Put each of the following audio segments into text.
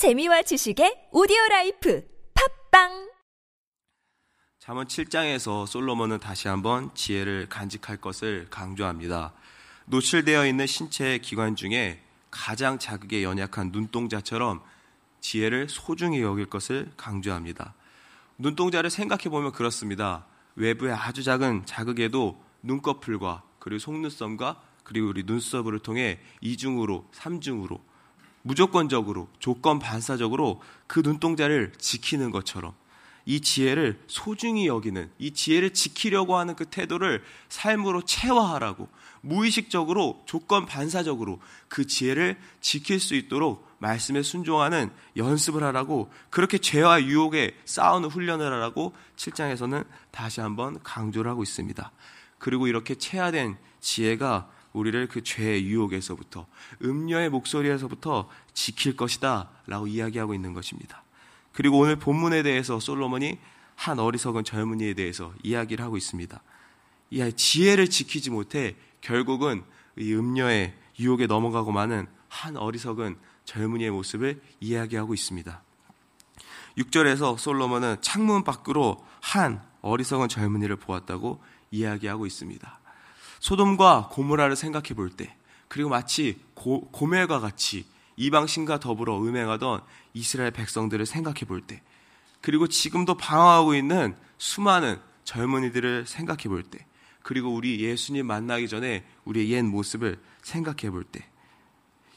재미와 지식의 오디오 life 팟빵 잠언 7장에서 솔로몬은 다시 한번 지혜를 간직할 것을 강조합니다. 노출되어 있는 신체의 기관 중에 가장 자극에 연약한 눈동자처럼 지혜를 소중히 여길 것을 강조합니다. 눈동자를 생각해 보면 그렇습니다. 외부의 아주 작은 자극에도 눈꺼풀과 그리고 속눈썹과 그리고 우리 눈썹을 통해 이중으로 삼중으로 무조건적으로 조건 반사적으로 그 눈동자를 지키는 것처럼 이 지혜를 소중히 여기는 이 지혜를 지키려고 하는 그 태도를 삶으로 체화하라고 무의식적으로 조건 반사적으로 그 지혜를 지킬 수 있도록 말씀에 순종하는 연습을 하라고 그렇게 죄와 유혹에 싸우는 훈련을 하라고 7장에서는 다시 한번 강조를 하고 있습니다. 그리고 이렇게 체화된 지혜가 우리를 그 죄의 유혹에서부터 음녀의 목소리에서부터 지킬 것이다 라고 이야기하고 있는 것입니다. 그리고 오늘 본문에 대해서 솔로몬이 한 어리석은 젊은이에 대해서 이야기를 하고 있습니다. 이 지혜를 지키지 못해 결국은 이 음녀의 유혹에 넘어가고 마는 한 어리석은 젊은이의 모습을 이야기하고 있습니다. 6절에서 솔로몬은 창문 밖으로 한 어리석은 젊은이를 보았다고 이야기하고 있습니다. 소돔과 고모라를 생각해 볼 때, 그리고 마치 고, 고멜과 같이 이방신과 더불어 음행하던 이스라엘 백성들을 생각해 볼 때, 그리고 지금도 방황하고 있는 수많은 젊은이들을 생각해 볼 때, 그리고 우리 예수님 만나기 전에 우리의 옛 모습을 생각해 볼 때,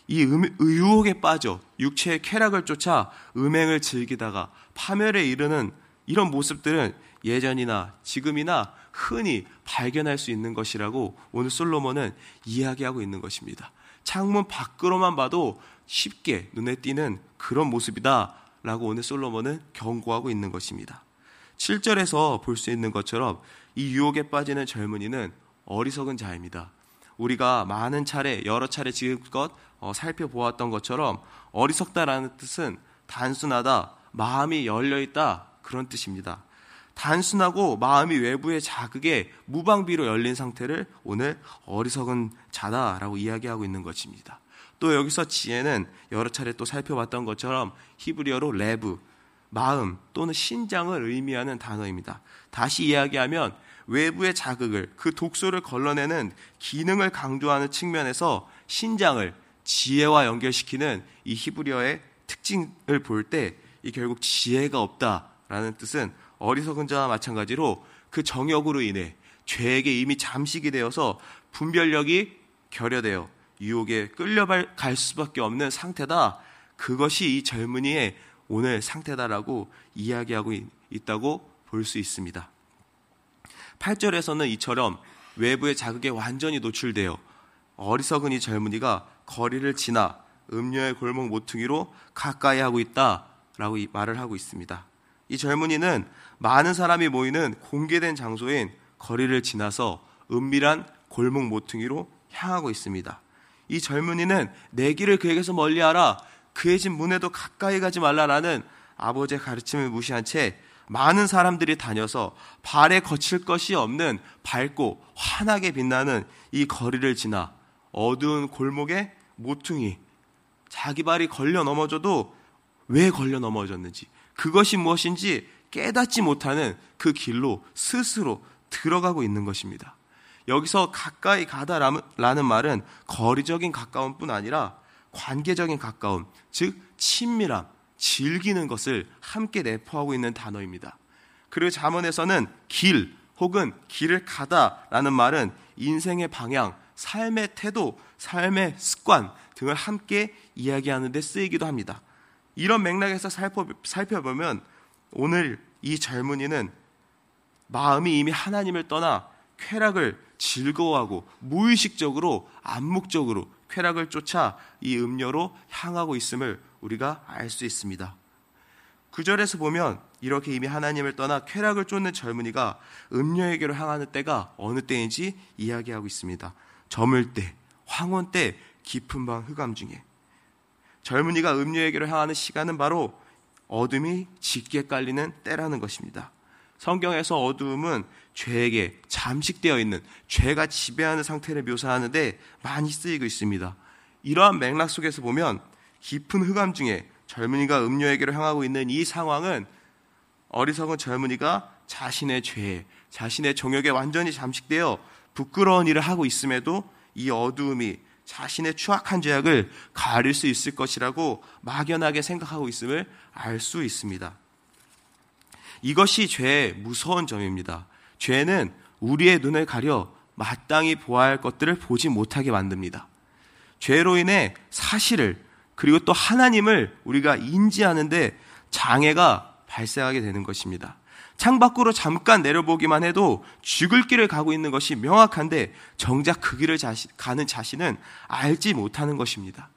이 음, 유혹에 빠져 육체의 쾌락을 쫓아 음행을 즐기다가 파멸에 이르는 이런 모습들은 예전이나 지금이나 흔히 발견할 수 있는 것이라고 오늘 솔로몬은 이야기하고 있는 것입니다. 창문 밖으로만 봐도 쉽게 눈에 띄는 그런 모습이다 라고 오늘 솔로몬은 경고하고 있는 것입니다. 7절에서 볼 수 있는 것처럼 이 유혹에 빠지는 젊은이는 어리석은 자입니다. 우리가 많은 차례, 여러 차례 지금껏 어, 살펴보았던 것처럼 어리석다라는 뜻은 단순하다, 마음이 열려있다, 그런 뜻입니다. 단순하고 마음이 외부의 자극에 무방비로 열린 상태를 오늘 어리석은 자다라고 이야기하고 있는 것입니다. 또 여기서 지혜는 여러 차례 또 살펴봤던 것처럼 히브리어로 레브, 마음 또는 신장을 의미하는 단어입니다. 다시 이야기하면 외부의 자극을 그 독소를 걸러내는 기능을 강조하는 측면에서 신장을 지혜와 연결시키는 이 히브리어의 특징을 볼 때 이 결국 지혜가 없다라는 뜻은 어리석은 자와 마찬가지로 그 정욕으로 인해 죄에게 이미 잠식이 되어서 분별력이 결여되어 유혹에 끌려갈 수밖에 없는 상태다. 그것이 이 젊은이의 오늘 상태다라고 이야기하고 있다고 볼 수 있습니다. 8절에서는 이처럼 외부의 자극에 완전히 노출되어 어리석은 이 젊은이가 거리를 지나 음료의 골목 모퉁이로 가까이 하고 있다라고 말을 하고 있습니다. 이 젊은이는 많은 사람이 모이는 공개된 장소인 거리를 지나서 은밀한 골목 모퉁이로 향하고 있습니다. 이 젊은이는 내 길을 그에게서 멀리하라 그의 집 문에도 가까이 가지 말라라는 아버지의 가르침을 무시한 채 많은 사람들이 다녀서 발에 거칠 것이 없는 밝고 환하게 빛나는 이 거리를 지나 어두운 골목에 모퉁이 자기 발이 걸려 넘어져도 왜 걸려 넘어졌는지 그것이 무엇인지 깨닫지 못하는 그 길로 스스로 들어가고 있는 것입니다. 여기서 가까이 가다라는 말은 거리적인 가까움 뿐 아니라 관계적인 가까움, 즉, 친밀함, 즐기는 것을 함께 내포하고 있는 단어입니다. 그리고 자문에서는 길 혹은 길을 가다라는 말은 인생의 방향, 삶의 태도, 삶의 습관 등을 함께 이야기하는 데 쓰이기도 합니다. 이런 맥락에서 살펴보면 오늘 이 젊은이는 마음이 이미 하나님을 떠나 쾌락을 즐거워하고 무의식적으로 암묵적으로 쾌락을 쫓아 이 음료로 향하고 있음을 우리가 알 수 있습니다. 구절에서 보면 이렇게 이미 하나님을 떠나 쾌락을 쫓는 젊은이가 음료에게로 향하는 때가 어느 때인지 이야기하고 있습니다. 저물 때, 황혼 때, 깊은 방 흑암 중에 젊은이가 음료에게로 향하는 시간은 바로 어둠이 짙게 깔리는 때라는 것입니다. 성경에서 어두움은 죄에게 잠식되어 있는 죄가 지배하는 상태를 묘사하는데 많이 쓰이고 있습니다. 이러한 맥락 속에서 보면 깊은 흑암 중에 젊은이가 음료에게로 향하고 있는 이 상황은 어리석은 젊은이가 자신의 죄, 자신의 정욕에 완전히 잠식되어 부끄러운 일을 하고 있음에도 이 어두움이 자신의 추악한 죄악을 가릴 수 있을 것이라고 막연하게 생각하고 있음을 알 수 있습니다. 이것이 죄의 무서운 점입니다. 죄는 우리의 눈을 가려 마땅히 보아야 할 것들을 보지 못하게 만듭니다. 죄로 인해 사실을 그리고 또 하나님을 우리가 인지하는데 장애가 발생하게 되는 것입니다. 창밖으로 잠깐 내려보기만 해도 죽을 길을 가고 있는 것이 명확한데 정작 그 길을 자시, 가는 자신은 알지 못하는 것입니다.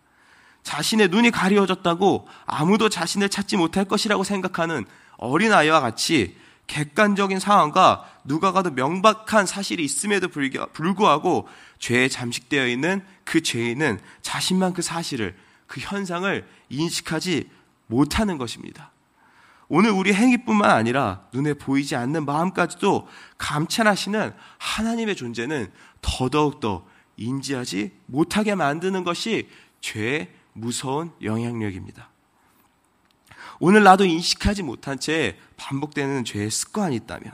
자신의 눈이 가리워졌다고 아무도 자신을 찾지 못할 것이라고 생각하는 어린아이와 같이 객관적인 상황과 누가 가도 명백한 사실이 있음에도 불구하고 죄에 잠식되어 있는 그 죄인은 자신만 그 사실을 그 현상을 인식하지 못하는 것입니다. 오늘 우리 행위뿐만 아니라 눈에 보이지 않는 마음까지도 감찰하시는 하나님의 존재는 더더욱더 인지하지 못하게 만드는 것이 죄의 무서운 영향력입니다. 오늘 나도 인식하지 못한 채 반복되는 죄의 습관이 있다면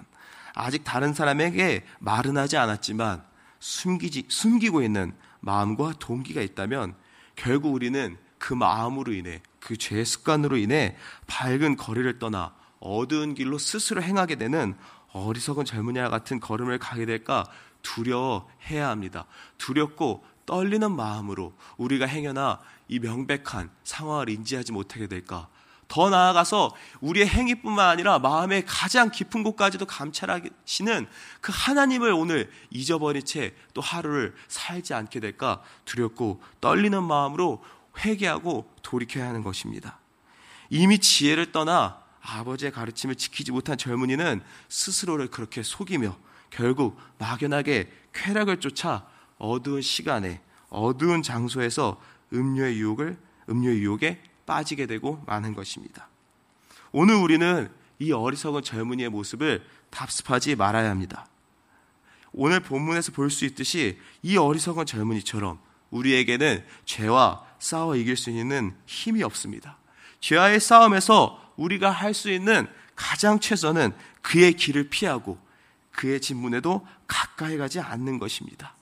아직 다른 사람에게 말은 하지 않았지만 숨기지, 숨기고 있는 마음과 동기가 있다면 결국 우리는 그 마음으로 인해 그 죄의 습관으로 인해 밝은 거리를 떠나 어두운 길로 스스로 행하게 되는 어리석은 젊은이와 같은 걸음을 가게 될까 두려워해야 합니다. 두렵고 떨리는 마음으로 우리가 행여나 이 명백한 상황을 인지하지 못하게 될까 더 나아가서 우리의 행위뿐만 아니라 마음의 가장 깊은 곳까지도 감찰하시는 그 하나님을 오늘 잊어버린 채 또 하루를 살지 않게 될까 두렵고 떨리는 마음으로 회개하고 돌이켜야 하는 것입니다. 이미 지혜를 떠나 아버지의 가르침을 지키지 못한 젊은이는 스스로를 그렇게 속이며 결국 막연하게 쾌락을 쫓아 어두운 시간에 어두운 장소에서 음료의 유혹을 음료의 유혹에 빠지게 되고 마는 것입니다. 오늘 우리는 이 어리석은 젊은이의 모습을 답습하지 말아야 합니다. 오늘 본문에서 볼 수 있듯이 이 어리석은 젊은이처럼 우리에게는 죄와 싸워 이길 수 있는 힘이 없습니다. 죄와의 싸움에서 우리가 할 수 있는 가장 최선은 그의 길을 피하고 그의 진문에도 가까이 가지 않는 것입니다.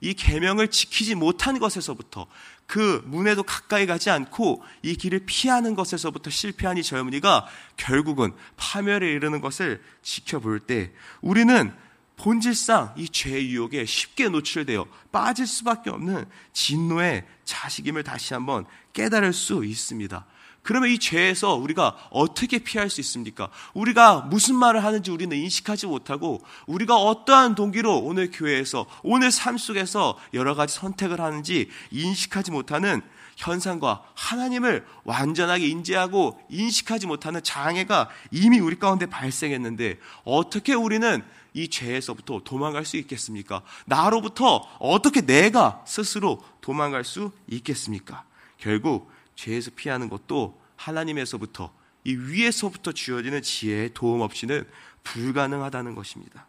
이 계명을 지키지 못한 것에서부터 그 문에도 가까이 가지 않고 이 길을 피하는 것에서부터 실패한 이 젊은이가 결국은 파멸에 이르는 것을 지켜볼 때 우리는 본질상 이 죄의 유혹에 쉽게 노출되어 빠질 수밖에 없는 진노의 자식임을 다시 한번 깨달을 수 있습니다. 그러면 이 죄에서 우리가 어떻게 피할 수 있습니까? 우리가 무슨 말을 하는지 우리는 인식하지 못하고 우리가 어떠한 동기로 오늘 교회에서 오늘 삶 속에서 여러 가지 선택을 하는지 인식하지 못하는 현상과 하나님을 완전하게 인지하고 인식하지 못하는 장애가 이미 우리 가운데 발생했는데 어떻게 우리는 이 죄에서부터 도망갈 수 있겠습니까? 나로부터 어떻게 내가 스스로 도망갈 수 있겠습니까? 결국 죄에서 피하는 것도 하나님에서부터 이 위에서부터 주어지는 지혜의 도움 없이는 불가능하다는 것입니다.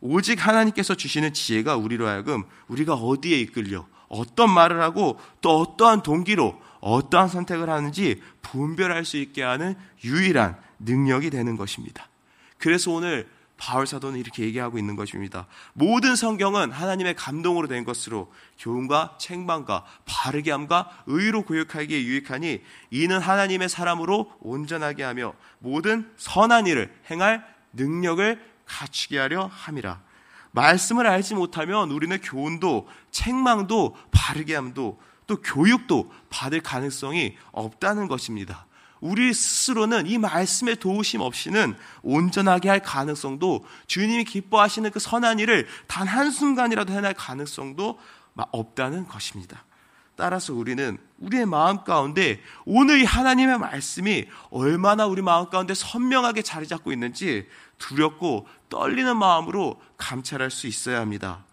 오직 하나님께서 주시는 지혜가 우리로 하여금 우리가 어디에 이끌려 어떤 말을 하고 또 어떠한 동기로 어떠한 선택을 하는지 분별할 수 있게 하는 유일한 능력이 되는 것입니다. 그래서 오늘 바울 사도는 이렇게 얘기하고 있는 것입니다. 모든 성경은 하나님의 감동으로 된 것으로 교훈과 책망과 바르게 함과 의로 교육하기에 유익하니 이는 하나님의 사람으로 온전하게 하며 모든 선한 일을 행할 능력을 갖추게 하려 함이라. 말씀을 알지 못하면 우리는 교훈도 책망도 바르게 함도 또 교육도 받을 가능성이 없다는 것입니다. 우리 스스로는 이 말씀의 도우심 없이는 온전하게 할 가능성도 주님이 기뻐하시는 그 선한 일을 단 한순간이라도 해낼 가능성도 없다는 것입니다. 따라서 우리는 우리의 마음 가운데 오늘 이 하나님의 말씀이 얼마나 우리 마음 가운데 선명하게 자리 잡고 있는지 두렵고 떨리는 마음으로 감찰할 수 있어야 합니다.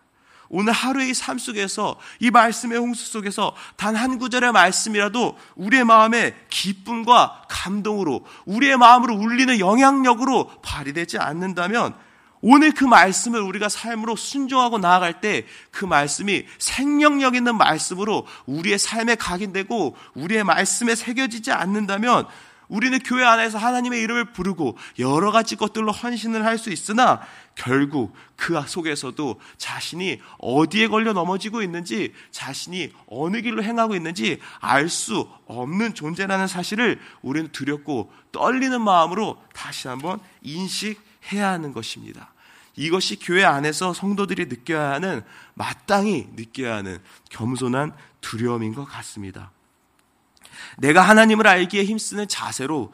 오늘 하루의 삶 속에서 이 말씀의 홍수 속에서 단 한 구절의 말씀이라도 우리의 마음에 기쁨과 감동으로 우리의 마음으로 울리는 영향력으로 발휘되지 않는다면 오늘 그 말씀을 우리가 삶으로 순종하고 나아갈 때 그 말씀이 생명력 있는 말씀으로 우리의 삶에 각인되고 우리의 말씀에 새겨지지 않는다면 우리는 교회 안에서 하나님의 이름을 부르고 여러 가지 것들로 헌신을 할 수 있으나 결국 그 속에서도 자신이 어디에 걸려 넘어지고 있는지 자신이 어느 길로 행하고 있는지 알 수 없는 존재라는 사실을 우리는 두렵고 떨리는 마음으로 다시 한번 인식해야 하는 것입니다. 이것이 교회 안에서 성도들이 느껴야 하는 마땅히 느껴야 하는 겸손한 두려움인 것 같습니다. 내가 하나님을 알기에 힘쓰는 자세로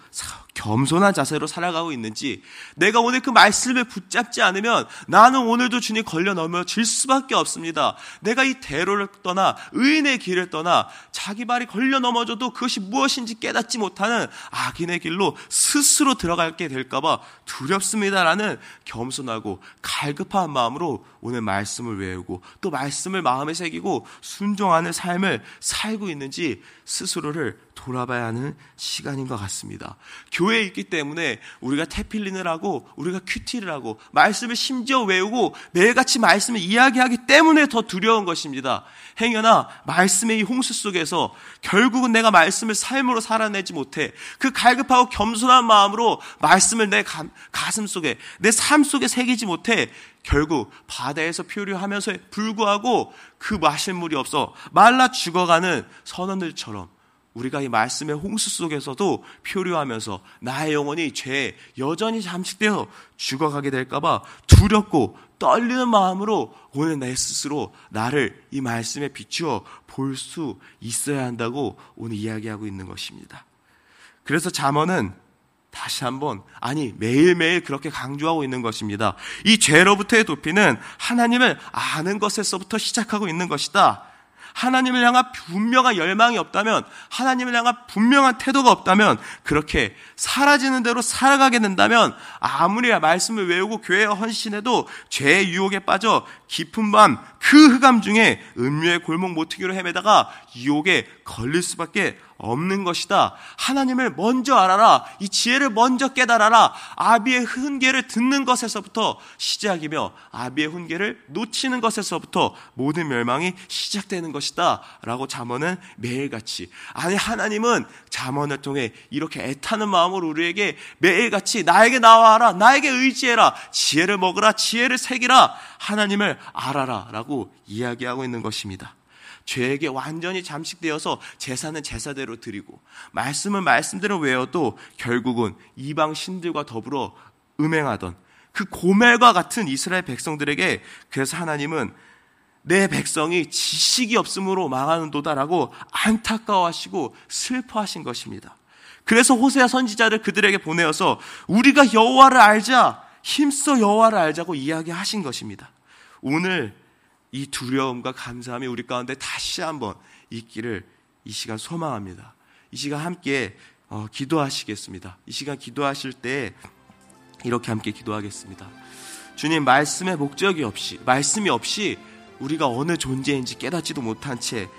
겸손한 자세로 살아가고 있는지 내가 오늘 그 말씀을 붙잡지 않으면 나는 오늘도 주님 걸려 넘어 질 수밖에 없습니다. 내가 이 대로를 떠나 의인의 길을 떠나 자기 발이 걸려 넘어져도 그것이 무엇인지 깨닫지 못하는 악인의 길로 스스로 들어가게 될까봐 두렵습니다라는 겸손하고 갈급한 마음으로 오늘 말씀을 외우고 또 말씀을 마음에 새기고 순종하는 삶을 살고 있는지 스스로를 돌아봐야 하는 시간인 것 같습니다. 교회에 있기 때문에 우리가 태필린을 하고 우리가 큐티를 하고 말씀을 심지어 외우고 매일같이 말씀을 이야기하기 때문에 더 두려운 것입니다. 행여나 말씀의 이 홍수 속에서 결국은 내가 말씀을 삶으로 살아내지 못해 그 갈급하고 겸손한 마음으로 말씀을 내 가, 가슴 속에 내 삶 속에 새기지 못해 결국 바다에서 표류하면서 불구하고 그 마실 물이 없어 말라 죽어가는 선원들처럼 우리가 이 말씀의 홍수 속에서도 표류하면서 나의 영혼이 죄에 여전히 잠식되어 죽어가게 될까봐 두렵고 떨리는 마음으로 오늘 내 스스로 나를 이 말씀에 비추어 볼 수 있어야 한다고 오늘 이야기하고 있는 것입니다. 그래서 잠언은 다시 한번 아니 매일매일 그렇게 강조하고 있는 것입니다. 이 죄로부터의 도피는 하나님을 아는 것에서부터 시작하고 있는 것이다. 하나님을 향한 분명한 열망이 없다면, 하나님을 향한 분명한 태도가 없다면, 그렇게 사라지는 대로 살아가게 된다면, 아무리 말씀을 외우고 교회에 헌신해도 죄의 유혹에 빠져 깊은 밤 그 흑암 중에 음료의 골목 모퉁이로 헤매다가 유혹에 걸릴 수밖에 없는 것이다. 하나님을 먼저 알아라. 이 지혜를 먼저 깨달아라. 아비의 훈계를 듣는 것에서부터 시작이며 아비의 훈계를 놓치는 것에서부터 모든 멸망이 시작되는 것이다. 라고 잠언은 매일같이 아니 하나님은 잠언을 통해 이렇게 애타는 마음으로 우리에게 매일같이 나에게 나와라. 나에게 의지해라. 지혜를 먹으라. 지혜를 새기라. 하나님을 알아라. 라고 이야기하고 있는 것입니다. 죄에게 완전히 잠식되어서 제사는 제사대로 드리고 말씀은 말씀대로 외워도 결국은 이방 신들과 더불어 음행하던 그 고멜과 같은 이스라엘 백성들에게 그래서 하나님은 내 백성이 지식이 없으므로 망하는도다라고 안타까워하시고 슬퍼하신 것입니다. 그래서 호세아 선지자를 그들에게 보내어서 우리가 여호와를 알자 힘써 여호와를 알자고 이야기하신 것입니다. 오늘 이 두려움과 감사함이 우리 가운데 다시 한번 있기를 이 시간 소망합니다. 이 시간 함께 어, 기도하시겠습니다. 이 시간 기도하실 때 이렇게 함께 기도하겠습니다. 주님 말씀의 목적이 없이 말씀이 없이 우리가 어느 존재인지 깨닫지도 못한 채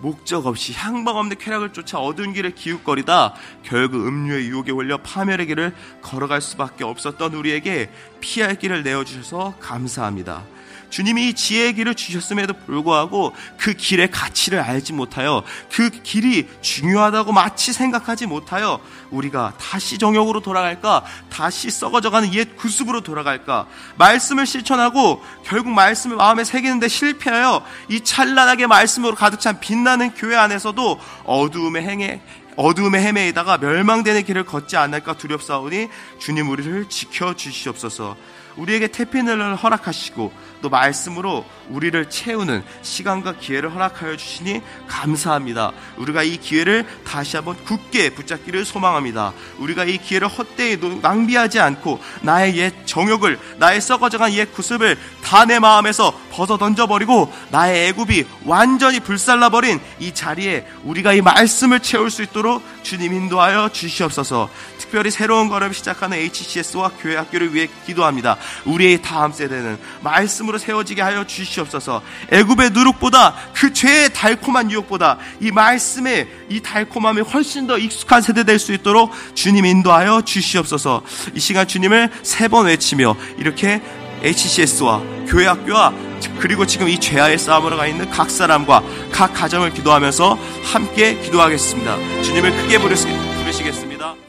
목적 없이 향방 없는 쾌락을 쫓아 어두운 길을 기웃거리다 결국 음료의 유혹에 올려 파멸의 길을 걸어갈 수밖에 없었던 우리에게 피할 길을 내어주셔서 감사합니다. 주님이 지혜의 길을 주셨음에도 불구하고 그 길의 가치를 알지 못하여 그 길이 중요하다고 마치 생각하지 못하여 우리가 다시 정욕으로 돌아갈까? 다시 썩어져가는 옛 구습으로 돌아갈까? 말씀을 실천하고 결국 말씀을 마음에 새기는데 실패하여 이 찬란하게 말씀으로 가득 찬 빛나는 교회 안에서도 어두움에 행해 어두움에 헤매이다가 멸망되는 길을 걷지 않을까 두렵사오니 주님 우리를 지켜 주시옵소서. 우리에게 태피을 허락하시고 또 말씀으로 우리를 채우는 시간과 기회를 허락하여 주시니 감사합니다. 우리가 이 기회를 다시 한번 굳게 붙잡기를 소망합니다. 우리가 이 기회를 헛되이 낭비하지 않고 나의 옛 정욕을 나의 썩어져간 옛 구습을 다 내 마음에서 벗어 던져버리고 나의 애굽이 완전히 불살라버린 이 자리에 우리가 이 말씀을 채울 수 있도록 주님 인도하여 주시옵소서. 특별히 새로운 걸음 시작하는 HCS와 교회 학교를 위해 기도합니다. 우리의 다음 세대는 말씀으로 세워지게 하여 주시옵소서. 애굽의 누룩보다 그 죄의 달콤한 유혹보다 이 말씀의 이 달콤함이 훨씬 더 익숙한 세대 될 수 있도록 주님 인도하여 주시옵소서. 이 시간 주님을 세 번 외치며 이렇게 HCS와 교회 학교와 그리고 지금 이 죄와의 싸움으로 가 있는 각 사람과 각 가정을 기도하면서 함께 기도하겠습니다. 주님을 크게 부르시겠습니다.